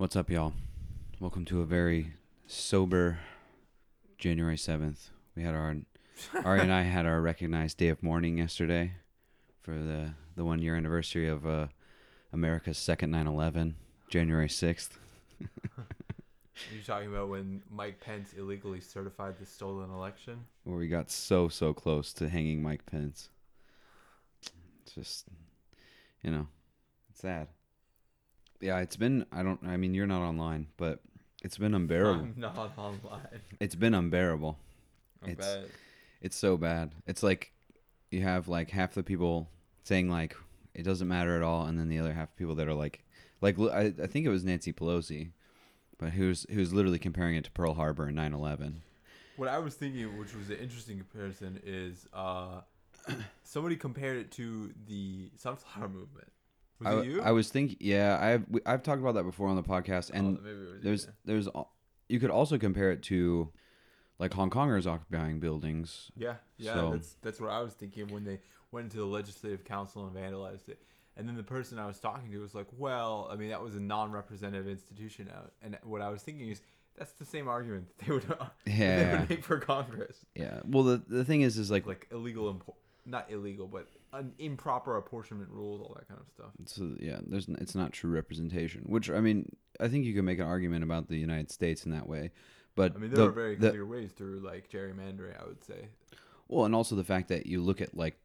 What's up, y'all? Welcome to a very sober January 7th. We had our, Ari and I had our recognized day of mourning yesterday for the, the one year anniversary of uh, America's second 9 11, January 6th. You're talking about when Mike Pence illegally certified the stolen election? Where we got so, so close to hanging Mike Pence. It's just, you know, it's sad. Yeah, it's been, I don't, I mean, you're not online, but it's been unbearable. I'm not online. It's been unbearable. I It's- bet. It's so bad. It's like you have like half the people saying like it doesn't matter at all, and then the other half of people that are like, like I think it was Nancy Pelosi, but who's who's literally comparing it to Pearl Harbor and 9/11. What I was thinking, which was an interesting comparison, is uh, somebody compared it to the sunflower movement. Was I, it you? I was thinking, yeah, I've we- I've talked about that before on the podcast, Oh, and maybe was there's you. there's you could also compare it to like Hong Kongers occupying buildings. Yeah, yeah, So- that's that's what I was thinking when they went into the legislative council and vandalized it. And then the person I was talking to was like, "Well, I mean, that was a non-representative institution." uh, And what I was thinking is, that's the same argument that they would, that they Yeah, would make for Congress, yeah. Well, the the thing is, is like like illegal, impo- not illegal, but an improper apportionment rules, all that kind of stuff. So yeah, there's it's not true representation. Which I mean, I think you can make an argument about the United States in that way, but I mean, there the- are very the- clear ways through like gerrymandering. I would say. well, and also the fact that you look at like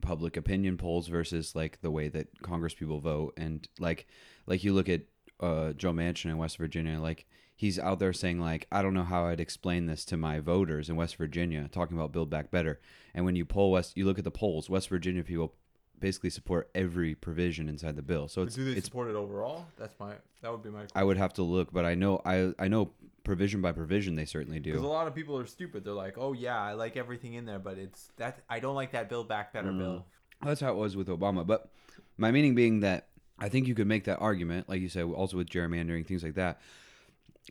public opinion polls versus like the way that Congress people vote, and like like you look at uh, Joe Manchin in West Virginia, like he's out there saying like I don't know how I'd explain this to my voters in West Virginia, talking about Build Back Better, and when you poll West, you look at the polls, West Virginia people basically support every provision inside the bill. So it's do they it's support it overall? That's my. That would be my. I would have to look, but I know I I know provision by provision they certainly do. Because a lot of people are stupid. They're like, "Oh yeah, I like everything in there, but it's that I don't like that Build Back Better Mm. bill." That's how it was with Obama. But my meaning being that I think you could make that argument, like you said, also with gerrymandering things like that.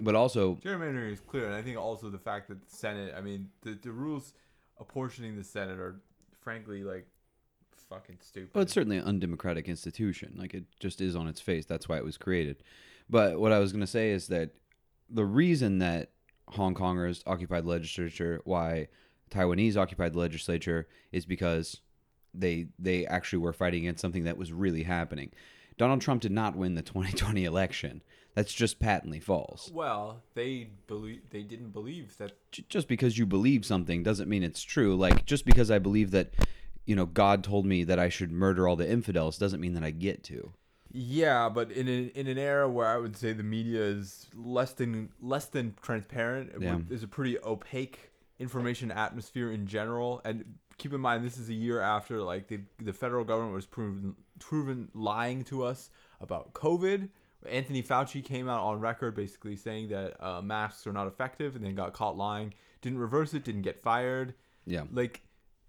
But also, Gerrymandering is clear, and I think also the fact that the Senate, I mean, the the rules apportioning the Senate are frankly like fucking stupid. well, it's certainly an undemocratic institution. Like it just is on its face. That's why it was created. But what I was going to say is that the reason that Hong Kongers occupied the legislature, why Taiwanese occupied the legislature, is because they they actually were fighting against something that was really happening. Donald Trump did not win the 2020 election. That's just patently false. well, they believe they didn't believe that. J- Just because you believe something doesn't mean it's true. Like just because I believe that, you know, God told me that I should murder all the infidels doesn't mean that I get to. Yeah, but in a, in an era where I would say the media is less than less than transparent, Yeah. there's a pretty opaque information atmosphere in general. And keep in mind, this is a year after like the the federal government was proven proven lying to us about COVID. Anthony Fauci came out on record basically saying that uh, masks are not effective, and then got caught lying. Didn't reverse it. Didn't get fired. Yeah. Like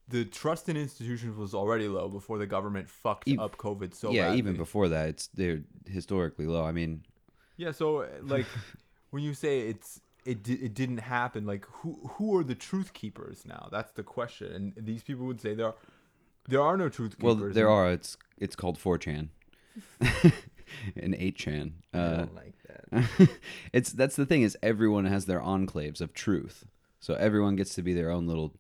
the trust in institutions was already low before the government fucked Ev- up COVID so yeah, badly. even before that, it's they're historically low. I mean, Yeah, so uh, like when you say it's it di- it didn't happen, like who who are the truth keepers now? That's the question. And these people would say there are there are no truth well, there are. It's it's called 4chan and 8chan. I Uh, don't like that. it's that's the thing is everyone has their enclaves of truth, so everyone gets to be their own little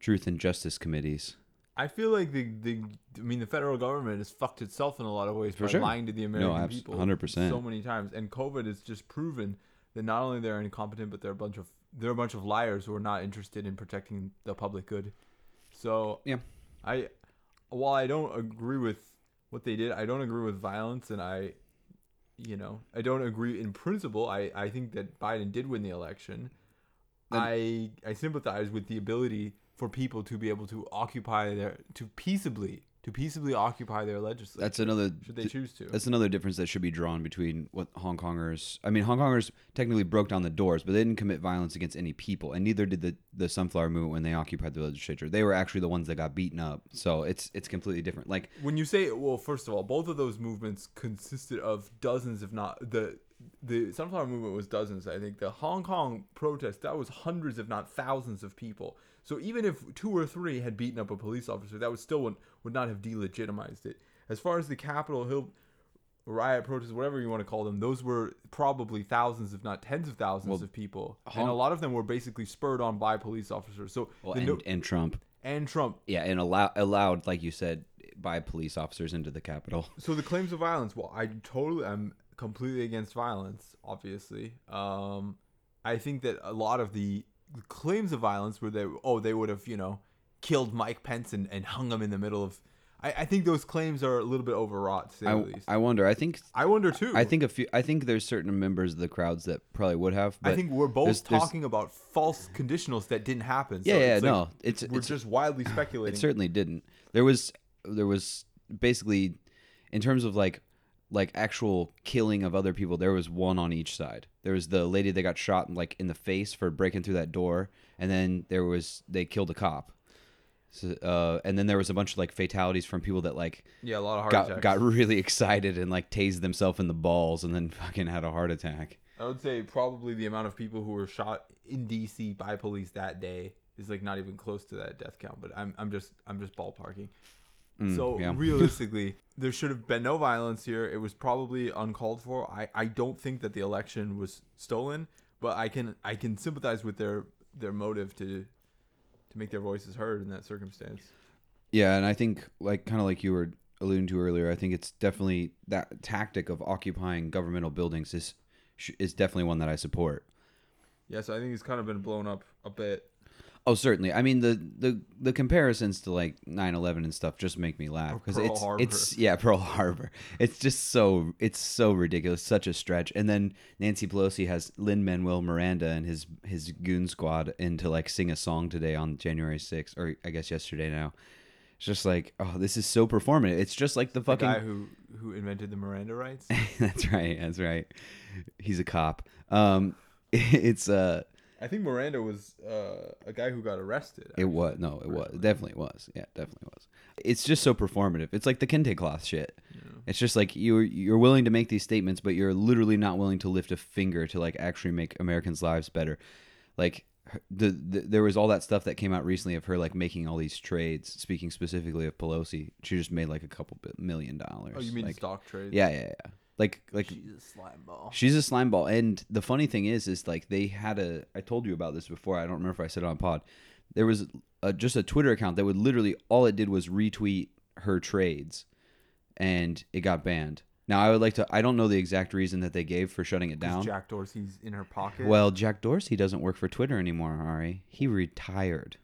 truth and justice committees. I feel like the the I mean the federal government has fucked itself in a lot of ways For by sure. lying to the American abs- people 100%. so many times. And COVID has just proven that not only they're incompetent, but they're a bunch of they're a bunch of liars who are not interested in protecting the public good. So Yeah. I while I don't agree with what they did, I don't agree with violence, and I, you know, I don't agree in principle. I I think that Biden did win the election. Then- I I sympathize with the ability for people to be able to occupy their to peaceably to peaceably occupy their legislature. That's another should they choose to. That's another difference that should be drawn between what Hong Kongers. I mean, Hong Kongers technically broke down the doors, but they didn't commit violence against any people, and neither did the the Sunflower Movement when they occupied the legislature. They were actually the ones that got beaten up. So it's it's completely different. Like when you say well, first of all, both of those movements consisted of dozens, if not the the sunflower movement was dozens. I think the Hong Kong protest that was hundreds, if not thousands, of people. So even if two or three had beaten up a police officer, that would still would, would not have delegitimized it. As far as the Capitol Hill riot protests, whatever you want to call them, those were probably thousands, if not tens of thousands Well, of people, and a lot of them were basically spurred on by police officers. So Well, and, no- and Trump. and Trump. Yeah, and allow, allowed, like you said, by police officers into the Capitol. So the claims of violence. Well, I totally, I'm completely against violence. Obviously, um, I think that a lot of the claims of violence were they, oh, they would have, you know, killed Mike Pence and, and hung him in the middle of. I, I think those claims are a little bit overwrought, to say I, the least. I wonder. I think I wonder too. I think a few. I think there's certain members of the crowds that probably would have. But I think we're both there's- there's- talking about false conditionals that didn't happen. Yeah, yeah, it's like no, it's we're it's just wildly speculating. It certainly didn't. There was there was basically in terms of like like actual killing of other people, there was one on each side. There was the lady that got shot like in the face for breaking through that door, and then there was they killed a cop. So, uh, and then there was a bunch of like fatalities from people that like yeah, a lot of heart got attacks. got really excited and like tased themselves in the balls and then fucking had a heart attack. I would say probably the amount of people who were shot in DC by police that day is like not even close to that death count. But I'm I'm just I'm just ballparking. Mm, so yeah. realistically, there should have been no violence here. It was probably uncalled for. I, I don't think that the election was stolen, but I can I can sympathize with their their motive to to make their voices heard in that circumstance. Yeah, and I think like kind of like you were alluding to earlier, I think it's definitely that tactic of occupying governmental buildings is is definitely one that I support. Yeah, so I think it's kind of been blown up a bit. Oh, certainly. I mean the the the comparisons to like 9/11 and stuff just make me laugh because it's Harbor. it's yeah, Pearl Harbor. It's just so it's so ridiculous, such a stretch. And then Nancy Pelosi has Lin Manuel Miranda and his his goon squad in to like sing a song today on January 6th or I guess yesterday now. It's just like, oh, this is so performative. It's just like the The fucking guy who who invented the Miranda rights. that's right. That's right. He's a cop. Um, it's uh, I think Miranda was uh, a guy who got arrested. it was no, it was it definitely was. Yeah, definitely was. It's just so performative. It's like the kente cloth shit. It's just like you're you're willing to make these statements, but you're literally not willing to lift a finger to like actually make Americans' lives better. Like the, the there was all that stuff that came out recently of her like making all these trades. Speaking specifically of Pelosi, she just made like a couple million dollars. Oh, you mean like, stock trade? Yeah, yeah, yeah. Like like She's a slime ball. She's a slime ball, and the funny thing is, is like they had a. I told you about this before. I don't remember if I said it on pod. There was a, just a Twitter account that would literally all it did was retweet her trades, and it got banned. Now I would like to. I don't know the exact reason that they gave for shutting it down. Jack Dorsey's in her pocket. well, Jack Dorsey doesn't work for Twitter anymore. Ari, he retired.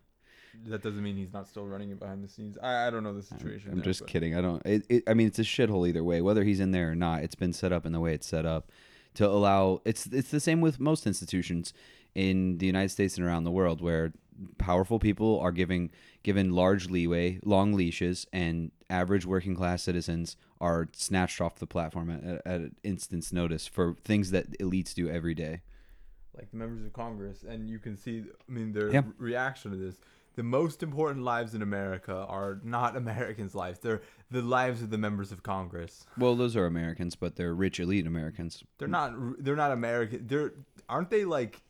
That doesn't mean he's not still running it behind the scenes. I, I don't know the situation. I'm there, just but- kidding. I don't. It, it, I mean, it's a shithole either way. Whether he's in there or not, it's been set up in the way it's set up to allow. It's it's the same with most institutions in the United States and around the world, where powerful people are giving given large leeway, long leashes, and average working class citizens are snatched off the platform at, at, at an instant's notice for things that elites do every day. like the members of Congress, and you can see. I mean, their Yeah. reaction to this. The most important lives in America are not Americans' lives. They're the lives of the members of Congress. Well, those are Americans, but they're rich elite Americans. They're not. They're not American. They're aren't they like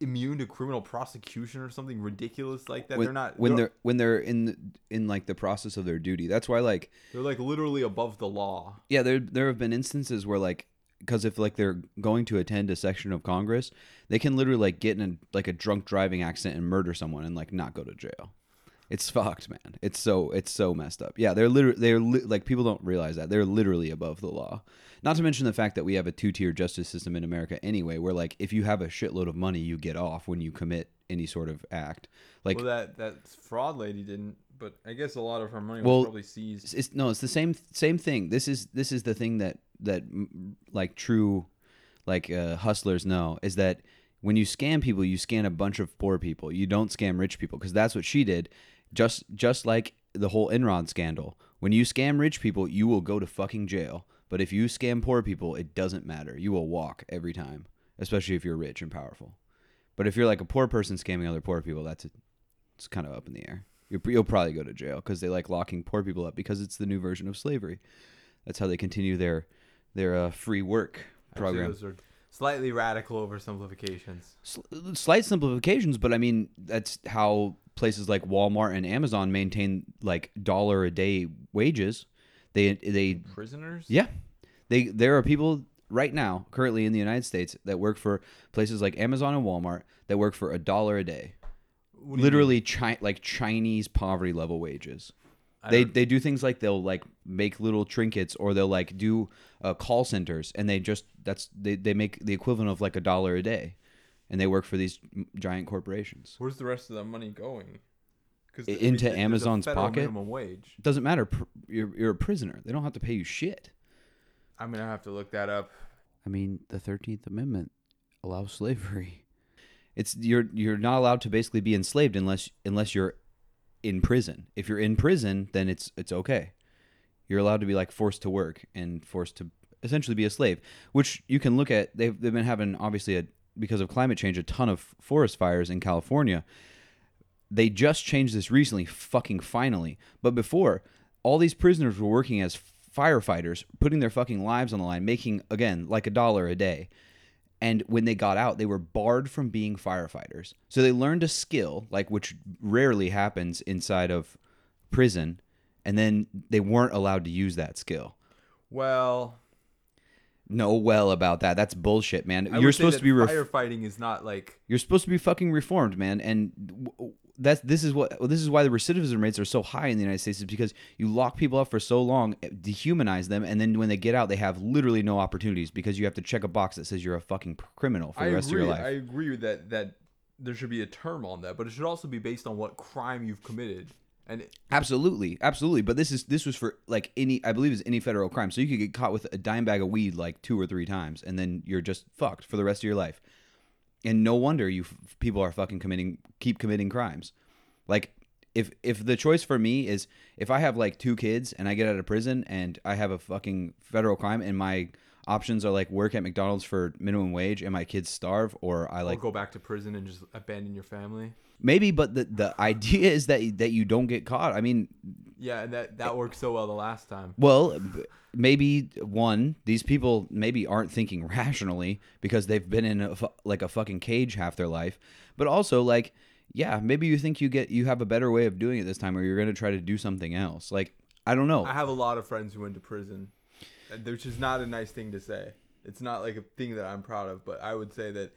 immune to criminal prosecution or something ridiculous like that? When, they're not. when they're, they're when they're in in like the process of their duty. That's why like they're like literally above the law. Yeah, there there have been instances where like because if like they're going to attend a section of Congress, they can literally like get in a, like a drunk driving accident and murder someone and like not go to jail. It's fucked, man. It's so it's so messed up. Yeah, they're literally they're li- like people don't realize that they're literally above the law. Not to mention the fact that we have a two tier justice system in America anyway, where like if you have a shitload of money, you get off when you commit any sort of act. Like well, that that fraud lady didn't, but I guess a lot of her money Well, was probably seized. it's, no it's the same same thing. This is this is the thing that that like true like uh, hustlers know is that when you scam people you scam a bunch of poor people. You don't scam rich people because that's what she did. Just just like the whole enron scandal. When you scam rich people you will go to fucking jail. But if you scam poor people it doesn't matter. You will walk every time especially if you're rich and powerful. But if you're like a poor person scamming other poor people that's it's kind of up in the air you'll, you'll probably go to jail because they like locking poor people up because it's the new version of slavery. That's how they continue their their uh, free work Actually, program. those are slightly radical oversimplifications. S- slight simplifications, but I mean that's how places like Walmart and Amazon maintain like dollar a day wages. They they Prisoners. yeah, They there are people right now currently in the United States that work for places like Amazon and Walmart that work for a dollar a day. What do you Literally chi- like Chinese poverty level wages. I They don't- they do things like they'll like make little trinkets or they'll like do uh, call centers and they just that's they, they make the equivalent of like a dollar a day and they work for these giant corporations. Where's the rest of that money going? Because into Amazon's pocket? Minimum wage. Doesn't matter. Pr- You're, you're a prisoner. They don't have to pay you shit. I'm gonna have to look that up. I mean, the Thirteenth Amendment allows slavery. It's you're you're not allowed to basically be enslaved unless unless you're in prison. If you're in prison, then it's it's okay. You're allowed to be like forced to work and forced to essentially be a slave, which you can look at. They've they've been having obviously a because of climate change a ton of forest fires in California. They just changed this recently, fucking finally. But before, all these prisoners were working as firefighters, putting their fucking lives on the line, making again like a dollar a day. And when they got out, they were barred from being firefighters. So they learned a skill, like which rarely happens inside of prison, and then they weren't allowed to use that skill. Well, Know well about that. That's bullshit, man. I You're supposed to be ref- firefighting is not like You're supposed to be fucking reformed, man. And w- that's this is what this is why the recidivism rates are so high in the United States is because you lock people up for so long, eh, dehumanize them, and then when they get out, they have literally no opportunities because you have to check a box that says you're a fucking criminal for the I rest agree. of your life. I agree with that that there should be a term on that, but it should also be based on what crime you've committed. And it- Absolutely, absolutely. But this is this was for like any I believe is any federal crime. So you could get caught with a dime bag of weed like two or three times, and then you're just fucked for the rest of your life. And no wonder you people are fucking committing keep committing crimes. Like if if the choice for me is if I have like two kids and I get out of prison and I have a fucking federal crime and my options are like work at McDonald's for minimum wage and my kids starve or I or like go back to prison and just abandon your family. maybe but the the idea is that that you don't get caught. I mean, Yeah, and that that worked so well the last time. Well, maybe one, these people maybe aren't thinking rationally because they've been in a, like a fucking cage half their life. But also like, yeah, maybe you think you get you have a better way of doing it this time or you're going to try to do something else. Like, I don't know. I have a lot of friends who went to prison, which is not a nice thing to say. It's not like a thing that I'm proud of, but I would say that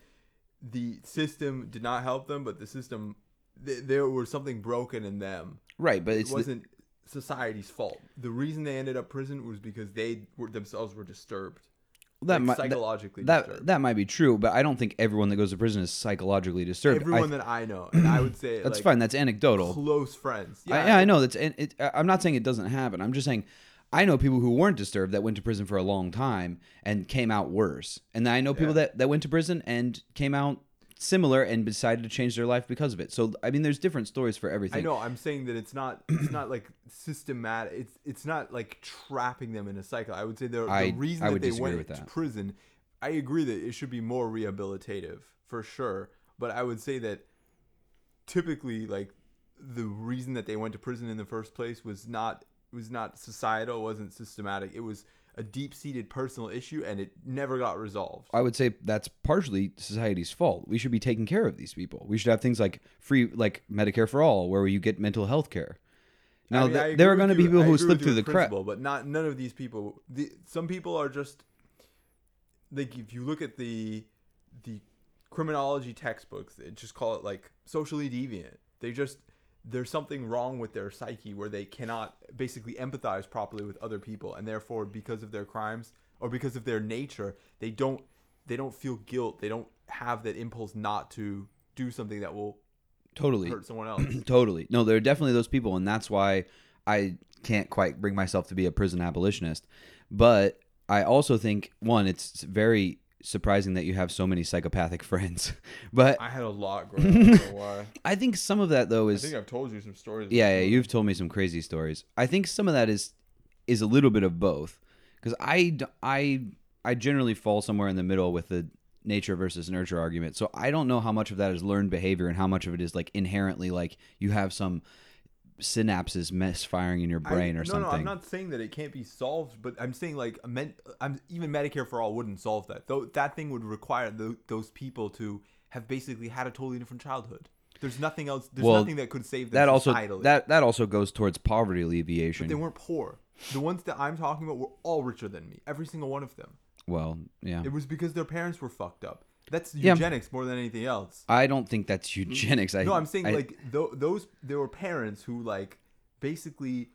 the system did not help them, but the system th- there was something broken in them. right, but It it's the- wasn't society's fault. The reason they ended up prison was because they were themselves were disturbed, that like might that, psychologically that disturbed. that might be true, but I don't think everyone that goes to prison is psychologically disturbed. I- Everyone that I know, and I would say that's like, fine. That's anecdotal. Close friends. I, yeah, I know that's. And it, I'm not saying it doesn't happen. I'm just saying I know people who weren't disturbed that went to prison for a long time and came out worse. And I know people Yeah. that that went to prison and came out similar and decided to change their life because of it. So I mean, there's different stories for everything. I know. I'm saying that it's not. It's not like systematic. It's it's not like trapping them in a cycle. I would say the, I- the reason I that they went with to prison. I agree that it should be more rehabilitative for sure. But I would say that typically, like the reason that they went to prison in the first place was not was not societal. It wasn't systematic. It was a deep seated personal issue, and it never got resolved. I would say that's partially society's fault. We should be taking care of these people. We should have things like free, like Medicare for all, where you get mental health care. Now, I mean, th- there are going to be people who slip through the cracks. but not none of these people. The, some people are just like if you look at the the criminology textbooks, they just call it like socially deviant. They just there's something wrong with their psyche where they cannot basically empathize properly with other people, and therefore mm-hmm. because of their crimes or because of their nature, they don't they don't feel guilt. They don't have that impulse not to do something that will Totally. hurt someone else. totally. No, there are definitely those people, and that's why I can't quite bring myself to be a prison abolitionist. But I also think one, it's very surprising that you have so many psychopathic friends. but I had a lot growing up. I don't know why. I think some of that though is I think I've told you some stories. yeah, yeah, you've told me some crazy stories. I think some of that is is a little bit of both because I I I generally fall somewhere in the middle with the nature versus nurture argument. So I don't know how much of that is learned behavior and how much of it is like inherently like you have some synapses misfiring in your brain I, or no, something. No, I'm not saying that it can't be solved, but I'm saying like men, I'm even Medicare for all wouldn't solve that. Though that thing would require tho- those people to have basically had a totally different childhood. There's nothing else. There's Well, nothing that could save them that also societally. that that also goes towards poverty alleviation. but they weren't poor. The ones that I'm talking about were all richer than me. Every single one of them. Well, yeah. It was because their parents were fucked up. That's Yeah. eugenics more than anything else. I don't think that's eugenics. I, no, I'm saying I- like th- those there were parents who like basically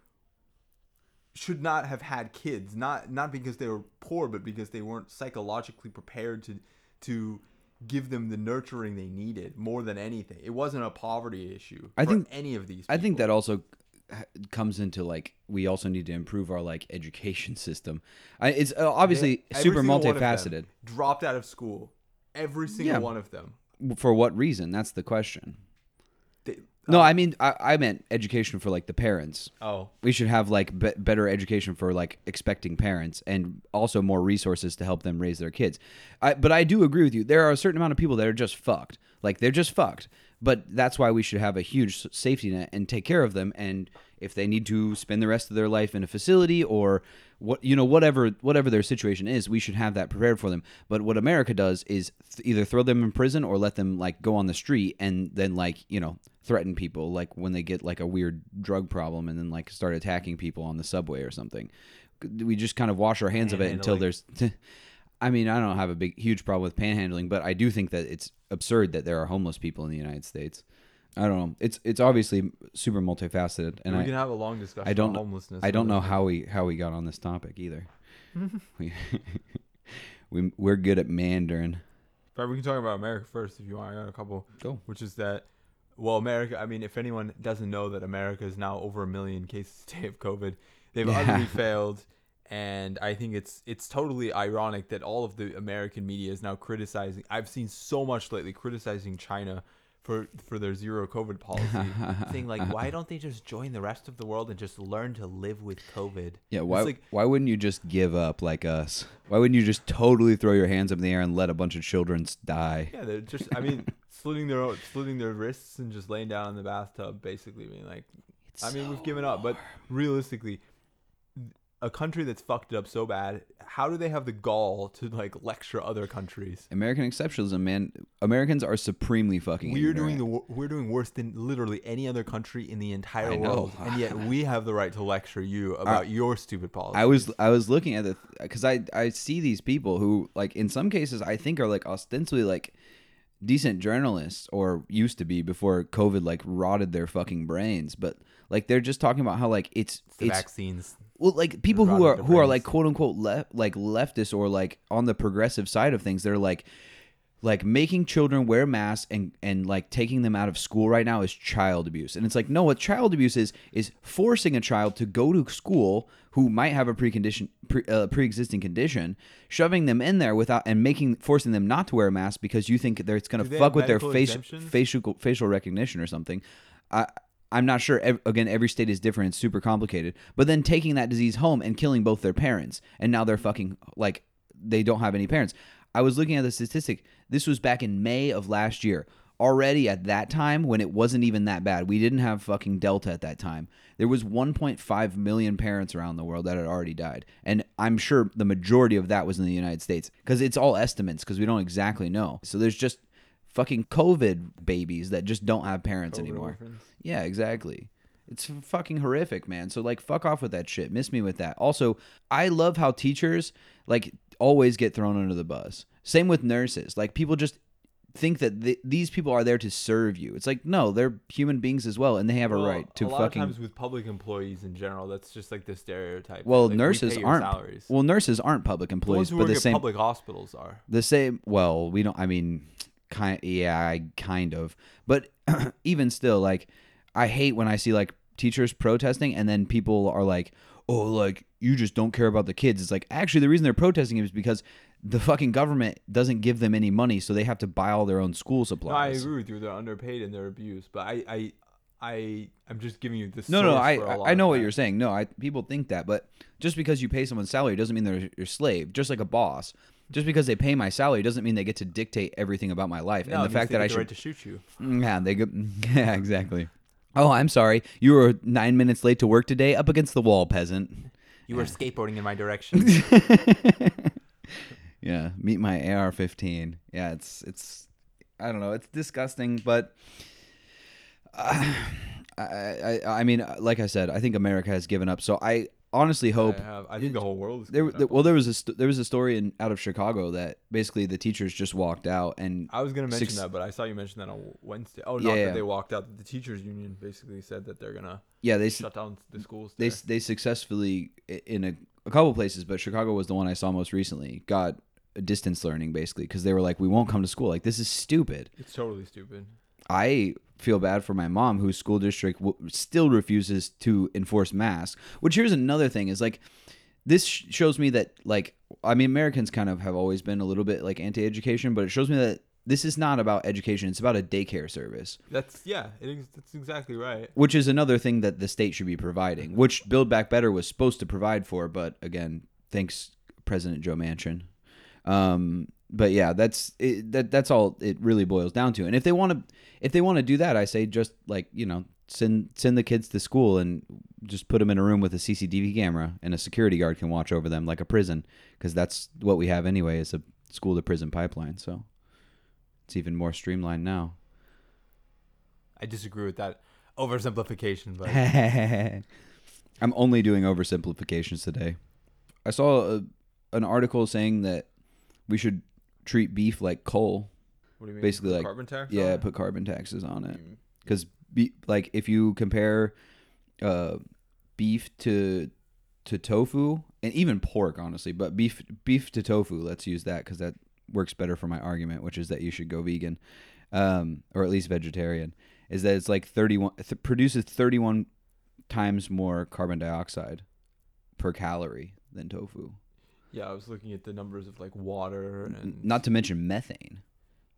should not have had kids, not not because they were poor, but because they weren't psychologically prepared to to give them the nurturing they needed more than anything. It wasn't a poverty issue. I for think- any of these. I think that also comes into like we also need to improve our like education system. I, it's uh, obviously super single one of them multifaceted. dropped out of school. Every single Yeah. one of them. For what reason? That's the question. They, No, uh, I mean I, I meant education for like the parents. oh, We should have like be- better education for like expecting parents, and also more resources to help them raise their kids. I, but I do agree with you. There are a certain amount of people that are just fucked. Like they're just fucked. But that's why we should have a huge safety net and take care of them. And if they need to spend the rest of their life in a facility or what you know whatever whatever their situation is, we should have that prepared for them. But what America does is th- either throw them in prison or let them like go on the street and then like you know threaten people like when they get like a weird drug problem and then like start attacking people on the subway or something. We just kind of wash our hands of it until Panhandling. there's. I mean, I don't have a big, huge problem with panhandling, but I do think that it's absurd that there are homeless people in the United States. I don't know. It's it's obviously super multifaceted, and we I can have a long discussion I don't homelessness. I don't know how we how we got on this topic either. we, we we're good at Mandarin. But we can talk about America first if you want. I got a couple. Go. Which is that, well, America. I mean, if anyone doesn't know that America is now over a million cases a day of COVID, they've Yeah. utterly failed. And I think it's it's totally ironic that all of the American media is now criticizing. I've seen so much lately criticizing China for for their zero COVID policy, saying like, why don't they just join the rest of the world and just learn to live with COVID? Yeah, why like- why wouldn't you just give up like us? Why wouldn't you just totally throw your hands up in the air and let a bunch of children die? Yeah, they're just. I mean, slitting their slitting their wrists and just laying down in the bathtub, basically being like, I mean, we've given up. But realistically, a country that's fucked it up so bad, how do they have the gall to like lecture other countries? American exceptionalism, man. Americans are supremely fucking. We're doing the we're doing worse than literally any other country in the entire I world, and yet we have the right to lecture you about your stupid policy. I was I was looking at the because I I see these people who like in some cases I think are like ostensibly like decent journalists or used to be before COVID like rotted their fucking brains, but like they're just talking about how like it's the it's vaccines. Well like people who are who are like quote unquote left like leftists or like on the progressive side of things they're like like making children wear masks and and like taking them out of school right now is child abuse. And it's like no what child abuse is is forcing a child to go to school who might have a precondition pre, uh, pre-existing condition shoving them in there without and making forcing them not to wear a mask because you think that it's going to fuck with their face, exemptions? facial facial recognition or something. I I'm not sure. Again, every state is different. It's super complicated. But then taking that disease home and killing both their parents, and now they're fucking like they don't have any parents. I was looking at the statistic. This was back in May of last year. Already at that time, when it wasn't even that bad, we didn't have fucking Delta at that time. There was 1.5 million parents around the world that had already died, and I'm sure the majority of that was in the United States because it's all estimates because we don't exactly know. So there's just fucking COVID babies that just don't have parents COVID anymore. orphans. Yeah, exactly. It's fucking horrific, man. So like fuck off with that shit. Miss me with that. Also, I love how teachers like always get thrown under the bus. Same with nurses. Like people just think that th- these people are there to serve you. It's like no, they're human beings as well and they have a right to a lot fucking of times with public employees in general, that's just like the stereotype. Well, Like, nurses your aren't salaries. Well, nurses aren't public the employees, who but the same public hospitals are. the same well we don't i mean kind yeah i kind of but even still like i hate when i see like teachers protesting and then people are like oh like you just don't care about the kids it's like actually the reason they're protesting is because the fucking government doesn't give them any money so they have to buy all their own school No, I agree with you. They're underpaid and they're abused. But I, I, I, I'm just giving you this. no no i I- know what that. you're saying no i people think that but just because you pay someone's salary doesn't mean they're your slave just like a boss just because they pay my salary doesn't mean they get to dictate everything about my life No, and the fact that i should right to shoot you. Yeah, they go. Yeah, exactly. Oh, I'm sorry. You were nine minutes late to work today. Up against the wall, peasant. You were skateboarding in my direction. Yeah, meet my AR-15. Yeah, it's it's. I don't know. It's disgusting, but. Uh, I, I I mean, like I said, I think America has given up. So I honestly hope I, have, I think the whole world is. there, well there was a st- there was a story in out of Chicago that basically the teachers just walked out and I was gonna mention Six- that, but I saw you mention that on Wednesday. Oh, not yeah. that they walked out. The teachers' union basically said that they're gonna yeah they shut down the schools. they they successfully in a, a couple places, but Chicago was the one I saw most recently. Got distance learning basically because they were like, we won't come to school. Like this is stupid. It's totally stupid. I feel bad for my mom, whose school district w- still refuses to enforce masks. Which here's another thing is like, this sh- shows me that like, I mean, Americans kind of have always been a little bit like anti-education, but it shows me that this is not about education. It's about a daycare service. That's yeah. It is, that's exactly right. which is another thing that the state should be providing, which Build Back Better was supposed to provide for, but again, thanks President Joe Manchin. Um, but yeah, that's it, that. That's all it really boils down to. And if they want to, if they want to do that, I say just like you know, send send the kids to school and just put them in a room with a CCTV camera and a security guard can watch over them like a prison, because that's what we have anyway. Is a school to prison pipeline. So it's even more streamlined now. I disagree with that oversimplification, but I'm only doing oversimplifications today. I saw a, an article saying that we should treat beef like coal. what do you mean? basically Put like- carbon tax. Yeah, put carbon taxes on it. Mm. Because, be, like, if you compare uh, beef to to tofu and even pork, honestly, but beef beef to tofu, let's use that because that works better for my argument, which is that you should go vegan, um, or at least vegetarian. Is that it's like 31 th- produces 31 times more carbon dioxide per calorie than tofu. Yeah, I was looking at the numbers of like water and Not to mention methane.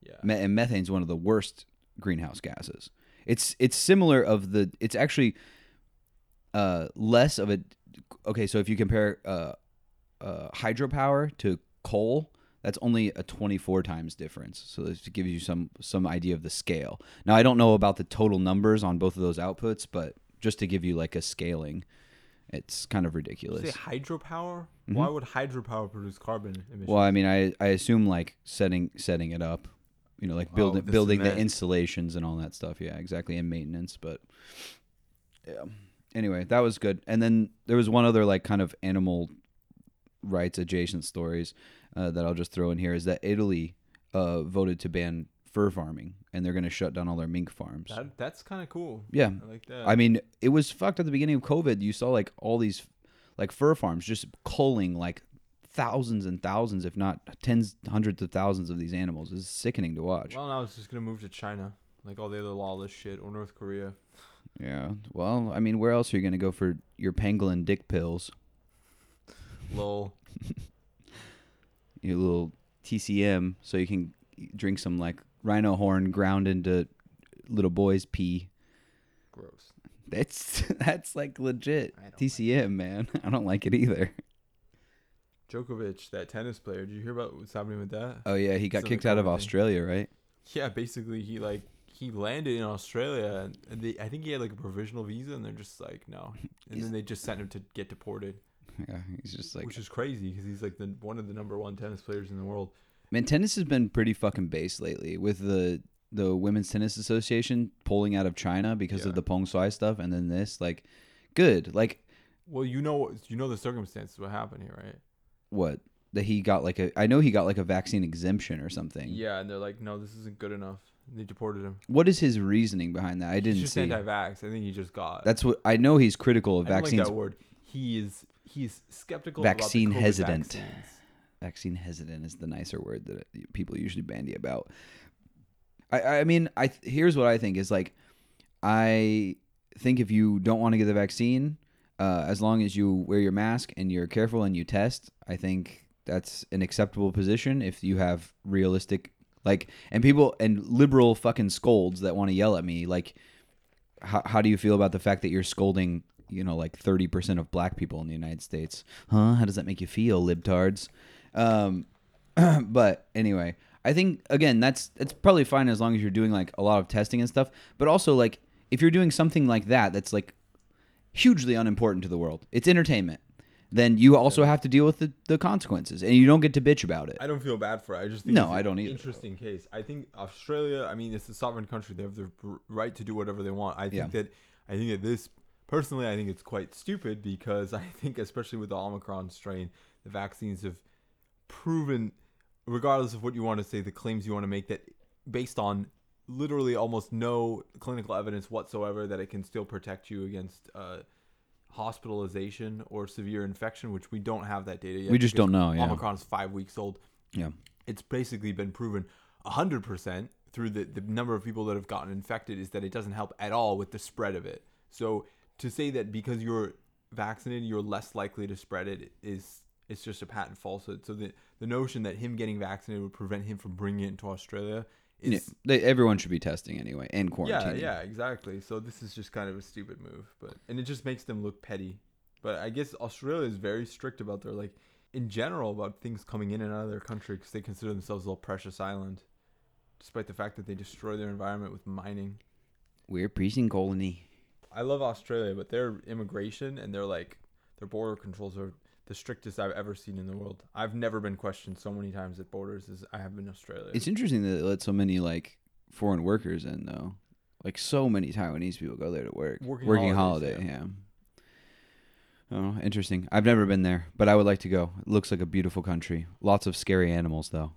yeah. Me- and methane's one of the worst greenhouse gases. It's it's similar of the it's actually uh less of a okay, so if you compare uh uh hydropower to coal, that's only a 24 times difference. So this gives you some some idea of the scale. Now I don't know about the total numbers on both of those outputs, but just to give you like a scaling, it's kind of Did ridiculous. you say hydropower? Mhm. Why would hydropower produce carbon emissions? Well, I mean, I I assume like setting setting it up, you know, like Oh, building the building the installations and all that stuff. Yeah, exactly, and maintenance. But yeah. Anyway, that was good. And then there was one other like kind of animal rights adjacent stories uh, that I'll just throw in here is that Italy uh, voted to ban fur farming and they're going to shut down all their mink farms. that, that's kind of cool. yeah, I like that. I mean, it was fucked at the beginning of COVID. You saw like all these like fur farms just culling like thousands and thousands, if not tens, hundreds of thousands of these animals. It's sickening to watch. well, now it's just gonna move to China, like all the other lawless shit, or North Korea. yeah. Well, I mean, where else are you gonna go for your pangolin dick pills? Lol. Your little TCM, so you can drink some like rhino horn ground into little boys' pee. Gross. That's that's like legit I don't like TCM, man. I don't like it either. Djokovic, that tennis player. Did you hear about what's happening with that? Oh yeah, he got Something kicked out of thing. Australia, right? Yeah, basically he like he landed in Australia and and they, I think he had like a provisional visa and they're just like no, and He's- then they just sent him to get deported, Yeah, he's just like which is crazy because he's like the one of the number one tennis players in the world. Man, tennis has been pretty fucking base lately with the the Women's Tennis Association pulling out of China because Yeah. of the Peng Shuai stuff, and then this. Like, good. Like, Well, you know you know the circumstances what happened here, right? what that he got like a. I know he got like a vaccine exemption or something. Yeah, and they're like, no, this isn't good enough. They deported him. What is his reasoning behind that? I didn't he's just see. anti-vax. I think he just got. That's what I know. He's critical of I don't like vaccines. that word. He is he's skeptical. Vaccine about the COVID hesitant. vaccines. Vaccine hesitant is the nicer word that people usually bandy about. I I mean I here's what I think is like I think if you don't want to get the vaccine, uh, as long as you wear your mask and you're careful and you test, I think that's an acceptable position. If you have realistic like and people and liberal fucking scolds that want to yell at me like how, how do you feel about the fact that you're scolding you know like 30% of black people in the united states huh how does that make you feel libtards um, but anyway i think again that's it's probably fine as long as you're doing like a lot of testing and stuff but also like if you're doing something like that that's like hugely unimportant to the world it's entertainment then you also have to deal with the, the consequences and you don't get to bitch about it I don't feel bad for it. I just think No, it's I an don't either. Interesting case. I think Australia. I mean, it's a sovereign country. They have the r- right to do whatever they want. I think Yeah. that I think that this Personally, I think it's quite stupid because I think, especially with the Omicron strain, the vaccines have proven, regardless of what you want to say, the claims you want to make, that based on literally almost no clinical evidence whatsoever, that it can still protect you against uh, hospitalization or severe infection, which we don't have that data yet. We just don't know, yeah. Omicron is five weeks old. Yeah. It's basically been proven 100% through the, the number of people that have gotten infected is that it doesn't help at all with the spread of it. So to say that because you're vaccinated, you're less likely to spread it is it's just a patent falsehood. So the the notion that him getting vaccinated would prevent him from bringing it into Australia is Yeah, they, everyone should be testing anyway and yeah, quarantining. yeah, exactly. So this is just kind of a stupid move, but and it just makes them look petty. But I guess Australia is very strict about their like in general about things coming in and out of their country because they consider themselves a little precious island, despite the fact that they destroy their environment with mining. We're prison colony. I love Australia, but their immigration and their like their border controls are the strictest I've ever seen in the world. I've never been questioned so many times at borders as I have in Australia. It's interesting that they let so many like foreign workers in though. Like so many Taiwanese people go there to work. Working holiday, holidays, yeah. Oh, interesting. I've never been there, but I would like to go. It looks like a beautiful country. Lots of scary animals though.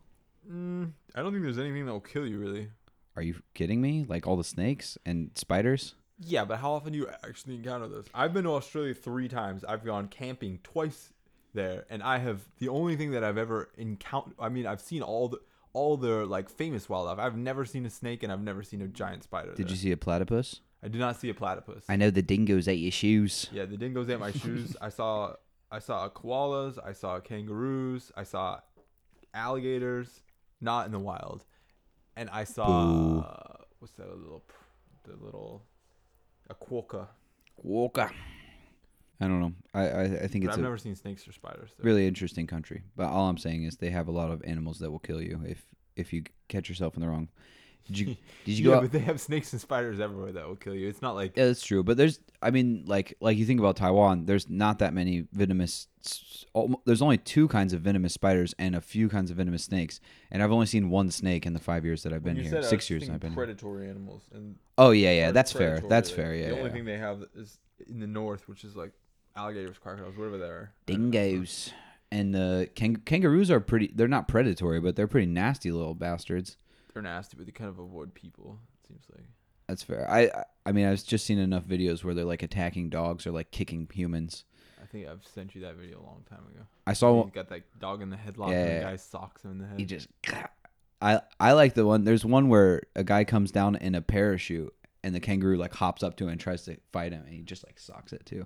mm, I don't think there's anything that will kill you really. Are you kidding me? Like all the snakes and spiders? Yeah, but how often do you actually encounter those? I've been to Australia three times. I've gone camping twice there, and I have the only thing that I've ever encountered. I mean, I've seen all the all the like famous wildlife. I've never seen a snake, and I've never seen a giant spider. Did there. you see a platypus? I did not see a platypus. I know the dingoes ate your shoes. Yeah, the dingoes ate my shoes. I saw I saw koalas. I saw kangaroos. I saw alligators, not in the wild, and I saw uh, what's that a little the little a quokka. Walker. I don't know. I I, I think But it's I've a never seen snakes or spiders. There. really interesting country. But all I'm saying is they have a lot of animals that will kill you if if you catch yourself in the wrong. Did you did you yeah, go out? but they have snakes and spiders everywhere that will kill you. It's not like Yeah, that's true. But there's, I mean, like, like you think about Taiwan. There's not that many venomous. There's only two kinds of venomous spiders and a few kinds of venomous snakes. And I've only seen one snake in the five years that I've been you here. Uh, six years I've been. here. predatory animals and Oh yeah, yeah. That's fair. That's like, fair. Yeah. The only yeah. thing they have is in the north, which is like alligators, crocodiles, whatever they are. Dingoes and the kang- kangaroos are pretty. They're not predatory, but they're pretty nasty little bastards. They're nasty, but they kind of avoid people. It seems like. That's fair. I, I- I mean, I've just seen enough videos where they're like attacking dogs or like kicking humans. I think I've sent you that video a long time ago. I saw He's got that dog in the headlock, Yeah, and yeah. the guy socks him in the head. he just I I like the one there's one where a guy comes down in a parachute and the kangaroo like hops up to him and tries to fight him and he just like socks it too.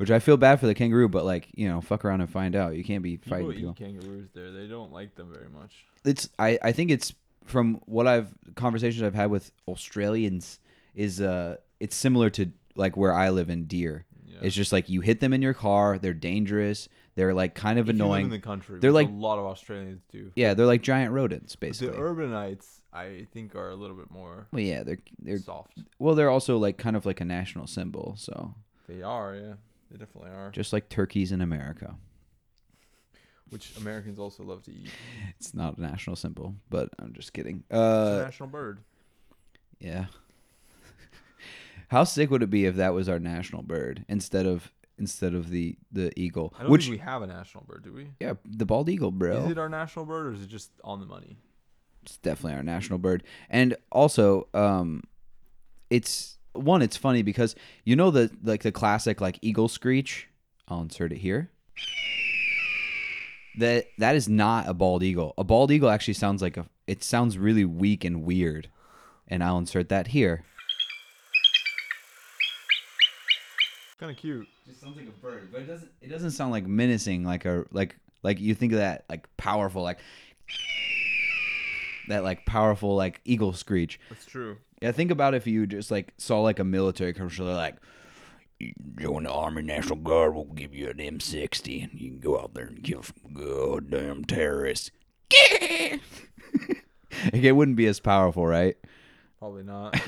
Which I feel bad for the kangaroo, but like, you know, fuck around and find out. You can't be people fighting eat kangaroos there. They don't like them very much. It's I, I think it's from what I've conversations I've had with Australians is uh it's similar to like where I live in deer. Yeah. It's just like you hit them in your car, they're dangerous, they're like kind of If annoying. in the country. They're like- a lot of Australians do. yeah, they're like giant rodents basically. The urbanites, I think, are a little bit more well, yeah, they're they're soft. Well, they're also like kind of like a national symbol, so They are, yeah. They definitely are. just like turkeys in America. Which Americans also love to eat. It's not a national symbol, but I'm just kidding. It's a Uh, national bird. yeah. How sick would it be if that was our national bird instead of instead of the the eagle? I don't Which think we have a national bird, do we? yeah, the bald eagle, bro. Is it our national bird or is it just on the money? it's definitely our national bird. And also, um, it's one. It's funny because you know the like the classic like eagle screech. I'll insert it here. That that is not a bald eagle. A bald eagle actually sounds like a. It sounds really weak and weird, and I'll insert that here. Kind of cute. Just sounds like a bird, but it doesn't. It doesn't sound like menacing, like a like like you think of that like powerful like that like powerful like eagle screech. That's true. Yeah, think about if you just like saw like a military commercial, they're like, "You join the Army National Guard, we'll give you an M60, and you can go out there and kill some goddamn terrorists. like, it wouldn't be as powerful, right? Probably not.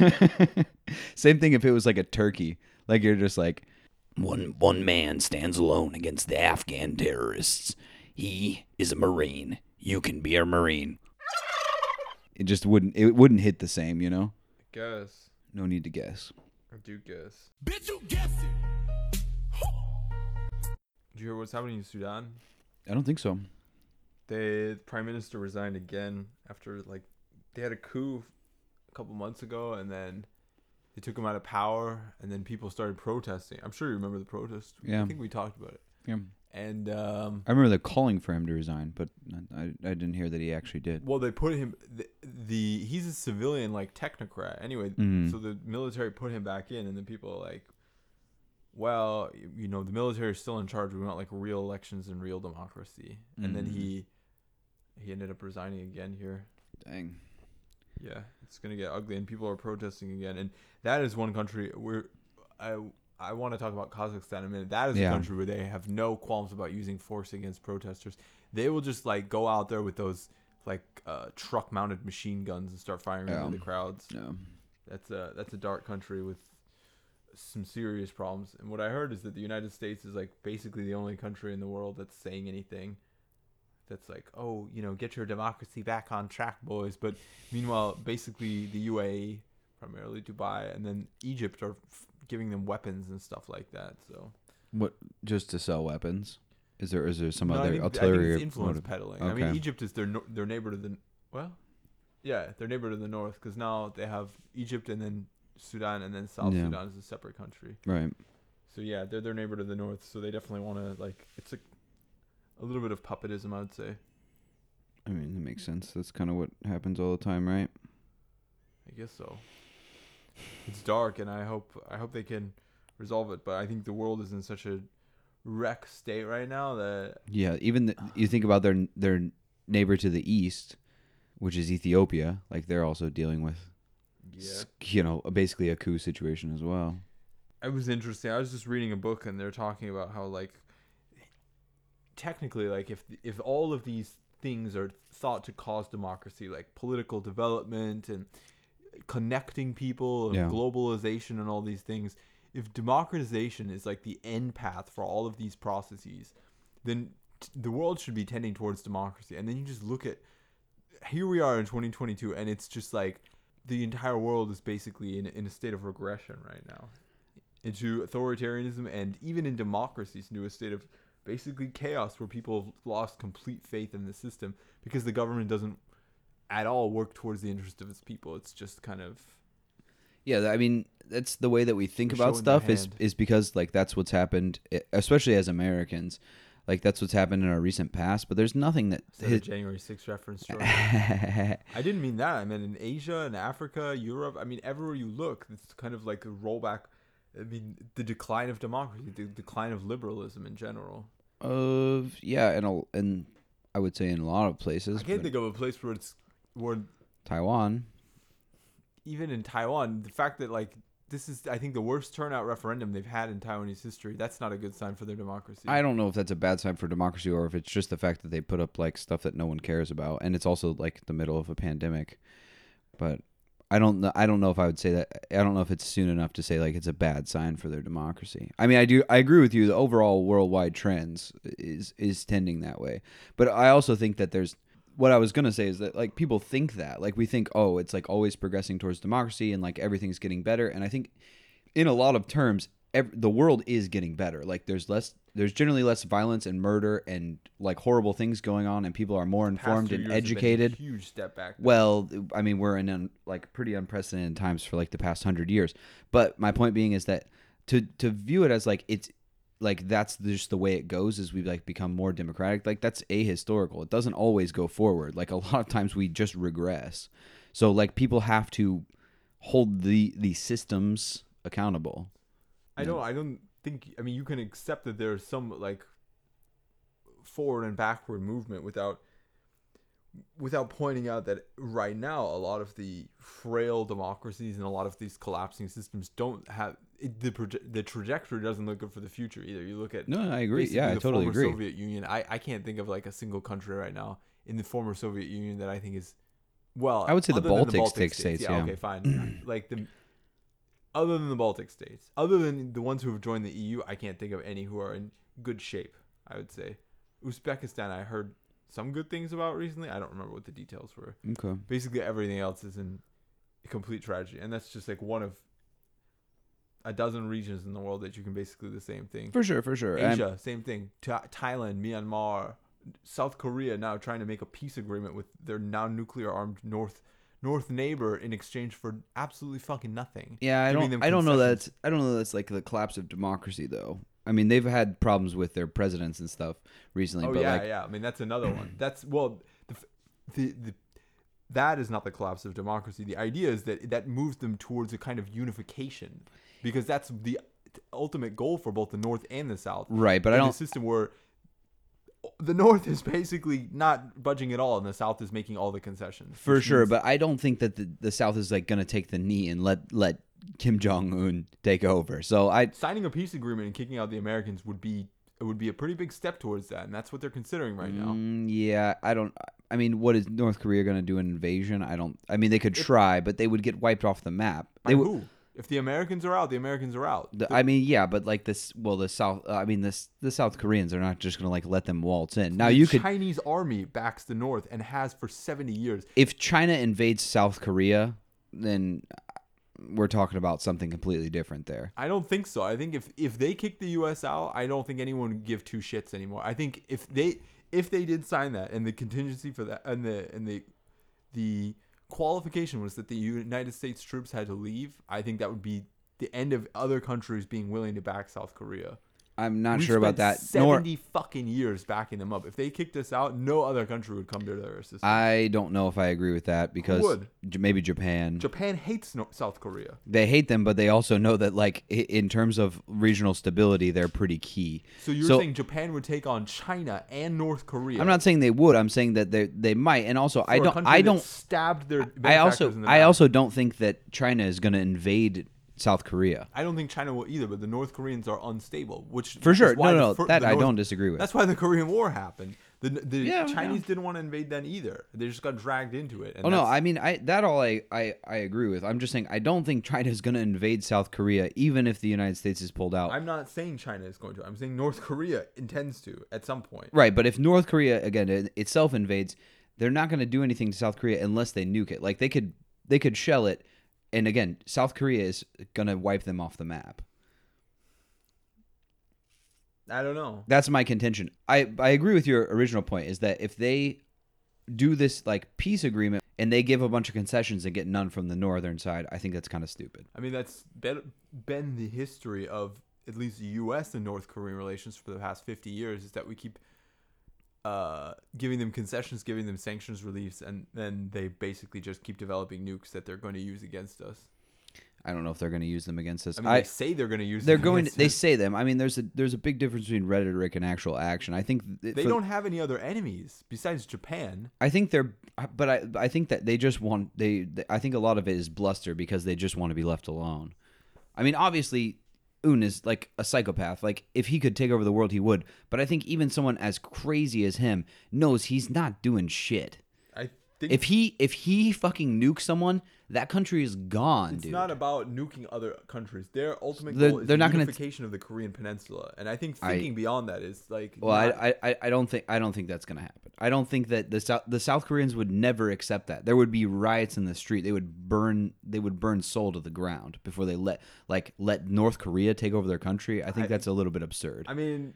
Same thing if it was like a turkey. Like you're just like, one one man stands alone against the Afghan terrorists. He is a Marine. You can be a Marine it just wouldn't it wouldn't hit the same, you know? I guess. No need to guess. I do guess. Bitch, you it. Did you hear what's happening in Sudan? I don't think so. They, the prime minister resigned again after like they had a coup a couple months ago, and then they took him out of power, and then people started protesting. I'm sure you remember the protest. Yeah. I think we talked about it. Yeah. And um, I remember the calling for him to resign, but I, I didn't hear that he actually did. well, they put him the, the he's a civilian like technocrat anyway. Mhm. So the military put him back in, and then people are like, well, you know, the military is still in charge. We want like real elections and real democracy. And then he he ended up resigning again here. Dang. Yeah, it's gonna get ugly, and people are protesting again. And that is one country where I I want to talk about Kazakhstan in a minute. That is Yeah. a country where they have no qualms about using force against protesters. They will just like go out there with those like uh, truck-mounted machine guns and start firing Yeah. into the crowds. Yeah. That's a that's a dark country with some serious problems. And what I heard is that the United States is like basically the only country in the world that's saying anything. That's like, oh, you know, get your democracy back on track, boys. But meanwhile, basically the UAE, primarily Dubai, and then Egypt are f- giving them weapons and stuff like that. So What? Just to sell weapons? Is there is there some No, I other think- I think artillery it's influence motive? peddling. I mean, Egypt is their no- their neighbor to the well, yeah, their neighbor to the north because now they have Egypt and then Sudan and then South Yeah. Sudan is a separate country. Right. So yeah, they're their neighbor to the north, so they definitely want to like it's a a little bit of puppetism, I would say. I mean, that makes sense. That's kind of what happens all the time, right? I guess so. It's dark, and I hope I hope they can resolve it. But I think the world is in such a wreck state right now that Yeah. Even the, you think about their their neighbor to the east, which is Ethiopia. Like they're also dealing with, yeah, you know, basically a coup situation as well. it was interesting. I was just reading a book, and they're talking about how like technically, like if if all of these things are thought to cause democracy, like political development and connecting people and Yeah. globalization and all these things, if democratization is like the end path for all of these processes, then t- the world should be tending towards democracy. And then you just look at here we are in 2022, and it's just like the entire world is basically in, in a state of regression right now into authoritarianism and even in democracies into a state of basically chaos where people have lost complete faith in the system because the government doesn't at all work towards the interest of its people. It's just kind of Yeah, I mean that's the way that we think about stuff is is because like that's what's happened, especially as Americans. Like that's what's happened in our recent past. But there's nothing that hit- January 6th reference. I didn't mean that. I meant in Asia and Africa, Europe. I mean, everywhere you look, it's kind of like a rollback. I mean, the decline of democracy, the decline of liberalism in general. of yeah, and and I would say in a lot of places, I can't but think of a place where it's where Taiwan. even in Taiwan, the fact that like this is, I think, the worst turnout referendum they've had in Taiwanese history. That's not a good sign for their democracy. I don't know if that's a bad sign for democracy or if it's just the fact that they put up like stuff that no one cares about, and it's also like the middle of a pandemic. But I don't know. I don't know if I would say that. I don't know if it's soon enough to say like it's a bad sign for their democracy. I mean, I do. I agree with you. The overall worldwide trends is is tending that way. But I also think that there's what I was gonna say is that like people think that like we think oh it's like always progressing towards democracy and like everything's getting better and I think in a lot of terms ev- the world is getting better like there's less there's generally less violence and murder and like horrible things going on and people are more informed and educated huge step back. well I mean we're in un, like pretty unprecedented times for like the past 100 years but my point being is that to to view it as like it's like that's just the way it goes as we like become more democratic like that's ahistorical it doesn't always go forward like a lot of times we just regress so like people have to hold the the systems accountable I don't. I don't think. I mean, you can accept that there's some like forward and backward movement without without pointing out that right now a lot of the frail democracies and a lot of these collapsing systems don't have it, the proje- the trajectory doesn't look good for the future either. You look at no i agree yeah i totally former agree Soviet Union. I, I can't think of like a single country right now in the former Soviet Union that I think is well. I would say the other than Baltic state- states, yeah. Okay, fine. like the other than the Baltic states, other than the ones who have joined the EU, I can't think of any who are in good shape. I would say Uzbekistan. I heard some good things about recently. I don't remember what the details were. okay Basically, everything else is in complete tragedy, and that's just like one of a dozen regions in the world that you can basically do the same thing. For sure, for sure. And- Asia, same thing. Tha- Thailand, Myanmar, South Korea now trying to make a peace agreement with their now nuclear armed North North neighbor in exchange for absolutely fucking nothing. Yeah, I don't. I don't know that's. I don't know that's like the collapse of democracy, though. I mean, they've had problems with their presidents and stuff recently, Oh but yeah, like, yeah. I mean that's another one. That's well, the, the the that is not the collapse of democracy. The idea is that that moves them towards a kind of unification, because that's the ultimate goal for both the North and the South. right. But I in a don't. system where the North is basically not budging at all, and the South is making all the concessions. For sure, means- but I don't think that the, the South is like gonna take the knee and let let Kim Jong Un take over. So I signing a peace agreement and kicking out the Americans would be it would be a pretty big step towards that, and that's what they're considering right now. Mm, yeah, I don't. I mean, what is North Korea gonna do? An invasion? I don't. I mean, they could try, but they would get wiped off the map. They would. who? If the Americans are out, the Americans are out. The, I mean, yeah, but like this. Well, the South. Uh, I mean, this the South Koreans are not just gonna like let them waltz in. Now you could, Chinese army backs the North and has for seventy years. if China invades South Korea, then we're talking about something completely different there. I don't think so. I think if if they kick the U.S. out, I don't think anyone would give two shits anymore. I think if they if they did sign that and the contingency for that and the and the the qualification was that the United States troops had to leave, I think that would be the end of other countries being willing to back South Korea. I'm not We've sure about that. Nor Seventy fucking years backing them up. If they kicked us out, no other country would come to their assistance. I don't know if I agree with that because maybe Japan. Japan hates South Korea. they hate them, but they also know that like in terms of regional stability, they're pretty key. So you're So- saying Japan would take on China and North Korea? I'm not saying they would. I'm saying that they they might. And also, I for a don't. I don't. stabbed their. I also I also don't think that China is going to invade South Korea. I don't think China will either, but the North Koreans are unstable, which For sure. No, no, fir- that the I don't disagree with. That's why the Korean War happened. The the Yeah, Chinese yeah. didn't want to invade then either. They just got dragged into it. And Oh no, I mean I that all I, I I agree with. I'm just saying I don't think China is going to invade South Korea even if the United States is pulled out. I'm not saying China is going to. I'm saying North Korea intends to at some point. Right, but if North Korea again it, itself invades, they're not going to do anything to South Korea unless they nuke it. Like they could they could shell it, and again, South Korea is going to wipe them off the map. I don't know. That's my contention. I I agree with your original point is that if they do this like peace agreement and they give a bunch of concessions and get none from the northern side, I think that's kind of stupid. I mean, that's been, been the history of at least the U.S. and North Korean relations for the past 50 years is that we keep uh, giving them concessions, giving them sanctions reliefs, and then they basically just keep developing nukes that they're going to use against us. I don't know if they're going to use them against us. I mean, I, they say they're going to use they're them going. against They say them. I mean, there's a there's a big difference between rhetoric and actual action. I think th- They for- don't have any other enemies besides Japan. I think they're, but I I think that they just want they- I think a lot of it is bluster because they just want to be left alone. I mean, obviously, Un is like a psychopath. Like if he could take over the world, he would. But I think even someone as crazy as him knows he's not doing shit. Think If he if he fucking nukes someone, that country is gone, dude. it's dude. not about nuking other countries. Their ultimate They're- goal is they're the not gonna- unification of the Korean Peninsula, and I think I- thinking beyond that is like well, not- I, I I don't think I don't think that's gonna happen. I don't think that the South the South Koreans would never accept that. There would be riots in the street. They would burn they would burn Seoul to the ground before they let like let North Korea take over their country. I think that's a little bit absurd. I mean,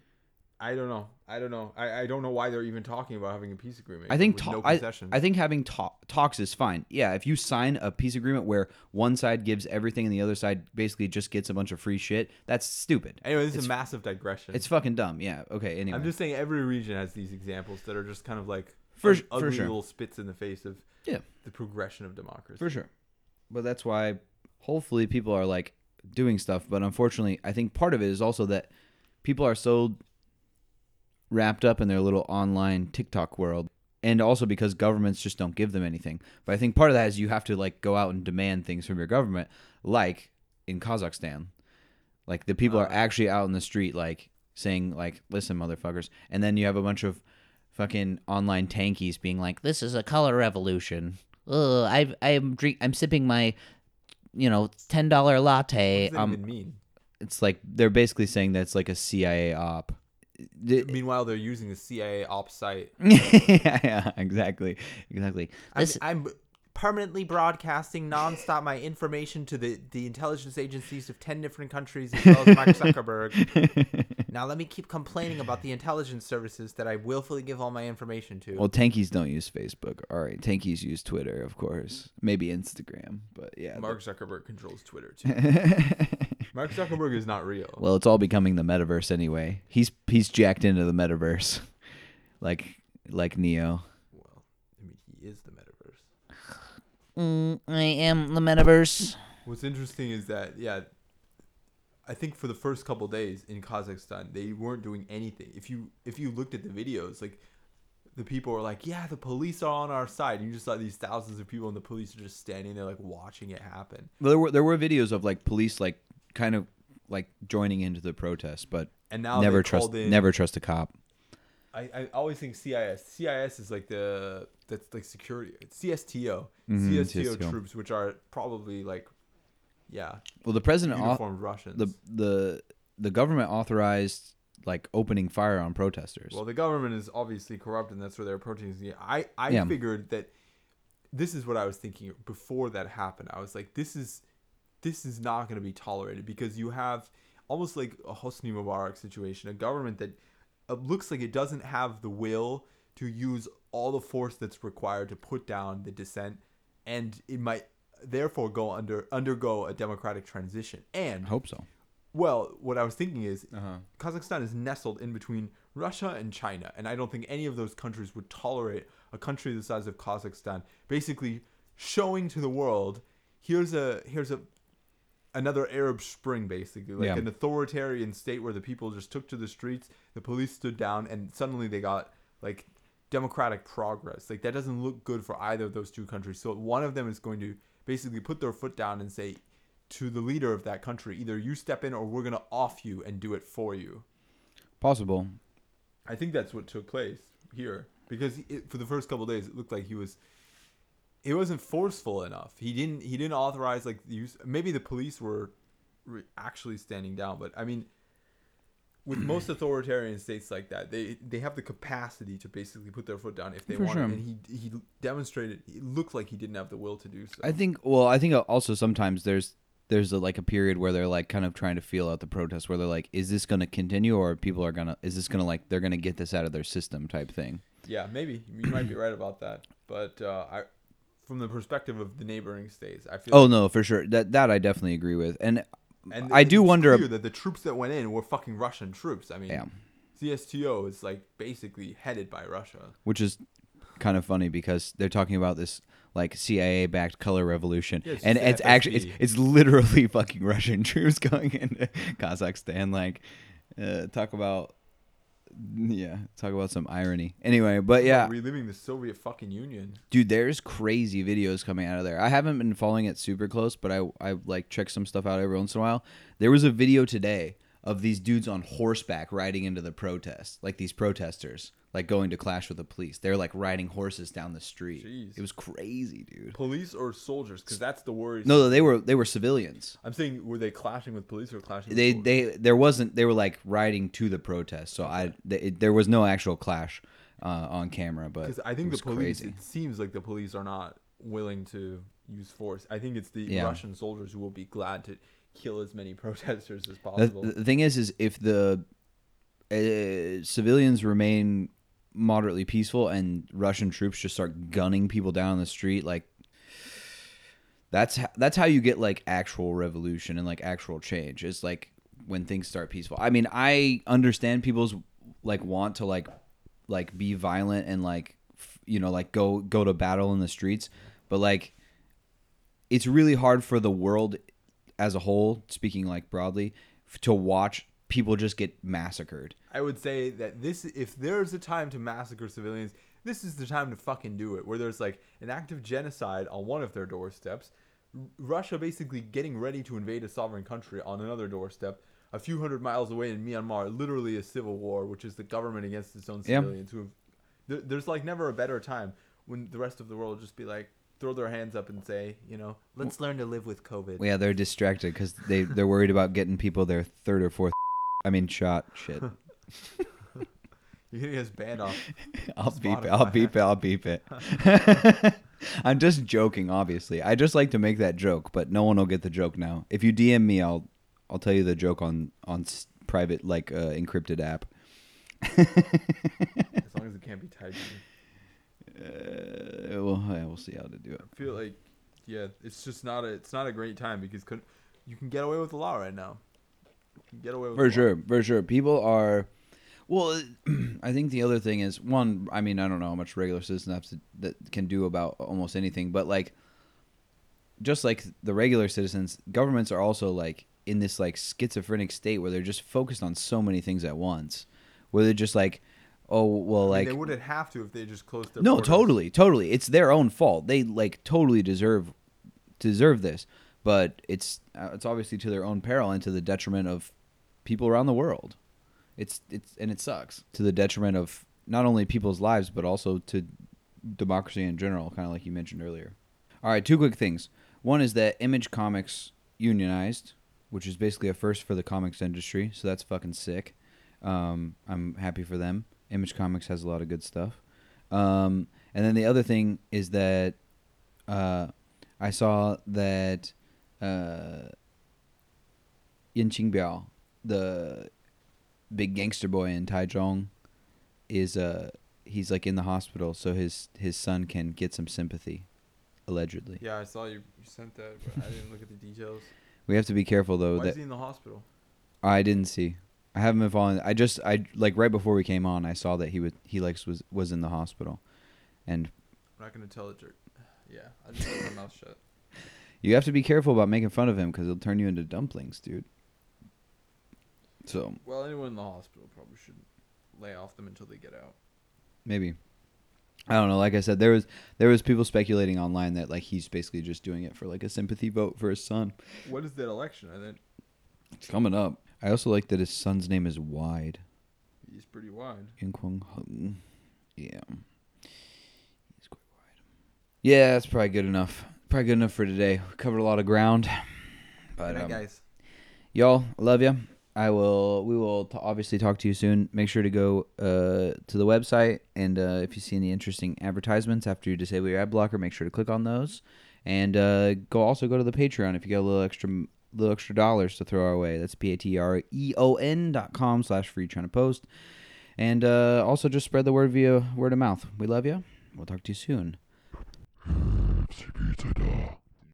I don't know. I don't know. I, I don't know why they're even talking about having a peace agreement. I think ta- no I. I think having ta- talks is fine. Yeah, if you sign a peace agreement where one side gives everything and the other side basically just gets a bunch of free shit, that's stupid. anyway, this is a massive digression. It's fucking dumb. Yeah. Okay. Anyway. I'm just saying every region has these examples that are just kind of like For- ug- for ugly sure. little spits in the face of Yeah. the progression of democracy. For sure. But that's why hopefully people are like doing stuff. But unfortunately, I think part of it is also that people are so wrapped up in their little online TikTok world. And also because governments just don't give them anything. But I think part of that is you have to like go out and demand things from your government, like in Kazakhstan. Like the people are actually out in the street like saying like, listen, motherfuckers. And then you have a bunch of fucking online tankies being like, this is a color revolution. Ugh, I I'm drink I'm sipping my you know ten dollar latte. What does that Um, even mean? it's like they're basically saying that's like a CIA op. D- Meanwhile, they're using the CIA ops site. yeah, yeah, exactly, exactly. I'm, I'm permanently broadcasting nonstop my information to the, the intelligence agencies of 10 different countries as well as Mark Zuckerberg. now let me keep complaining about the intelligence services that I willfully give all my information to. Well, tankies don't use Facebook. All right, tankies use Twitter, of course. Maybe Instagram, but yeah. Mark Zuckerberg controls Twitter too. Mark Zuckerberg is not real. well, it's all becoming the metaverse anyway. He's he's jacked into the metaverse, like like Neo. Well, I mean, he is the metaverse. Mm, I am the metaverse. What's interesting is that yeah, I think for the first couple days in Kazakhstan they weren't doing anything. If you if you looked at the videos, like the people were like, yeah, the police are on our side. And you just saw these thousands of people and the police are just standing there like watching it happen. Well, There were there were videos of like police like kind of like joining into the protest, but And now never trust in, never trust a cop. I, I always think CIS. CIS is like the that's like security. It's CSTO. Mhm, CSTO CSTO. troops, which are probably like, yeah, Well, the president uniformed Russians. the the the government authorized like opening fire on protesters. Well, the government is obviously corrupt, and that's where they're protesting. I I Yeah. figured that this is what I was thinking before that happened. I was like, this is this is not going to be tolerated because you have almost like a Hosni Mubarak situation, a government that uh, looks like it doesn't have the will to use all the force that's required to put down the dissent, and it might therefore go under undergo a democratic transition. And I hope so. well, what I was thinking is Uh-huh. Kazakhstan is nestled in between Russia and China, and I don't think any of those countries would tolerate a country the size of Kazakhstan basically showing to the world here's a here's a another Arab Spring basically like Yeah. an authoritarian state where the people just took to the streets, the police stood down, and suddenly they got like democratic progress. Like that doesn't look good for either of those two countries. So one of them is going to basically put their foot down and say to the leader of that country, either you step in or we're going to off you and do it for you. Possible. I think that's what took place here because it, for the first couple of days it looked like he was it wasn't forceful enough. He didn't he didn't authorize like the use maybe the police were re- actually standing down, but I mean with most authoritarian states like that, they they have the capacity to basically put their foot down if they For want sure. and he he demonstrated it looked like he didn't have the will to do so. I think. Well, I think also sometimes there's there's a, like a period where they're like kind of trying to feel out the protest, where they're like, is this going to continue, or people are gonna, is this gonna like they're gonna get this out of their system type thing. Yeah, maybe you might be right about that, but uh, I, from the perspective of the neighboring states, I feel. Oh like, no, for sure. That that I definitely agree with, and and I do wonder. that the troops that went in were fucking Russian troops. I mean, Yeah, CSTO is like basically headed by Russia. which is kind of funny because they're talking about this like CIA backed color revolution, Yeah, it's and it's actually it's, it's literally fucking Russian troops going into Kazakhstan. Like, uh, talk about yeah, talk about some irony. Anyway, but yeah, reliving the Soviet fucking Union. dude, there's crazy videos coming out of there. I haven't been following it super close, but I I like check some stuff out every once in a while. There was a video today of these dudes on horseback riding into the protest, like these protesters, like going to clash with the police. They're like riding horses down the street. Jeez. It was crazy, dude. Police or soldiers? Because that's the worry. No, they were they were civilians. I'm saying were they clashing with police or clashing? They with they there wasn't they were like riding to the protest. So I they, it, there was no actual clash uh, on camera, but Because I think the police. crazy. It seems like the police are not willing to use force. I think it's the Yeah. Russian soldiers who will be glad to kill as many protesters as possible. the thing is, is if the uh, civilians remain moderately peaceful and Russian troops just start gunning people down on the street, like that's ho- that's how you get like actual revolution and like actual change. It's like when things start peaceful. I mean, I understand people's like want to like like be violent and like f- you know like go go to battle in the streets, but like it's really hard for the world as a whole, speaking like broadly, f- to watch people just get massacred. I would say that this, if there's a time to massacre civilians, this is the time to fucking do it. Where there's like an act of genocide on one of their doorsteps, R- Russia basically getting ready to invade a sovereign country on another doorstep, a few hundred miles away in Myanmar, literally a civil war, which is the government against its own civilians. Who have, there, there's like never a better time when the rest of the world just be like throw their hands up and say, you know, let's learn to live with COVID. Yeah, they're distracted because they they're worried about getting people their third or fourth. I mean, shot. Shit. You're gonna get us banned off. I'll beep it. I'll beep it. I'll beep it. I'm just joking, obviously. I just like to make that joke, but no one will get the joke now. If you DM me, I'll I'll tell you the joke on on private like uh, encrypted app. As long as it can't be typed. Uh, well, yeah, we'll see how to do it. I feel like, yeah, it's just not a it's not a great time because could, you can get away with a lot right now. You can get away with For sure, for sure. People are. Well, I think the other thing is one. I mean, I don't know how much regular citizens have to, that can do about almost anything, but like, just like the regular citizens, governments are also like in this like schizophrenic state where they're just focused on so many things at once, where they're just like, oh well, I mean, like they wouldn't have to if they just closed their no, borders. totally, totally. It's their own fault. They like totally deserve deserve this, but it's uh, it's obviously to their own peril and to the detriment of people around the world. It's it's and it sucks to the detriment of not only people's lives but also to democracy in general, kind of like you mentioned earlier. All right, two quick things. One is that Image Comics unionized, which is basically a first for the comics industry, so that's fucking sick. Um, I'm happy for them. Image Comics has a lot of good stuff. Um, and then the other thing is that uh, I saw that uh, Yin Qingbiao, the big gangster boy in Taichung, is uh he's like in the hospital, so his his son can get some sympathy, allegedly. Yeah, I saw you, you sent that, but I didn't look at the details. We have to be careful though Why that is he in the hospital? I didn't see. I haven't been following. I just I like right before we came on, I saw that he was he like was was in the hospital, and I'm not gonna tell the jerk. Yeah, I just keep my mouth shut. you have to be careful about making fun of him because he'll turn you into dumplings, dude. So Well, anyone in the hospital probably should lay off them until they get out. maybe I don't know. Like I said, there was there was people speculating online that like he's basically just doing it for like a sympathy vote for his son. What is that election? I think It's coming up. I also like that his son's name is Wide. he's pretty wide. Yin Kwang Hung. Yeah. He's quite wide. Yeah, that's probably good enough. Probably good enough for today. We covered a lot of ground. But Good night, um, guys. y'all, I love you. I will. We will t- obviously talk to you soon. Make sure to go uh, to the website, and uh, if you see any interesting advertisements after you disable your ad blocker, make sure to click on those. And uh, go also go to the Patreon if you got a little extra little extra dollars to throw our way. That's p a t r e o n dot com slash freechinapod. And uh, also just spread the word via word of mouth. We love you. We'll talk to you soon.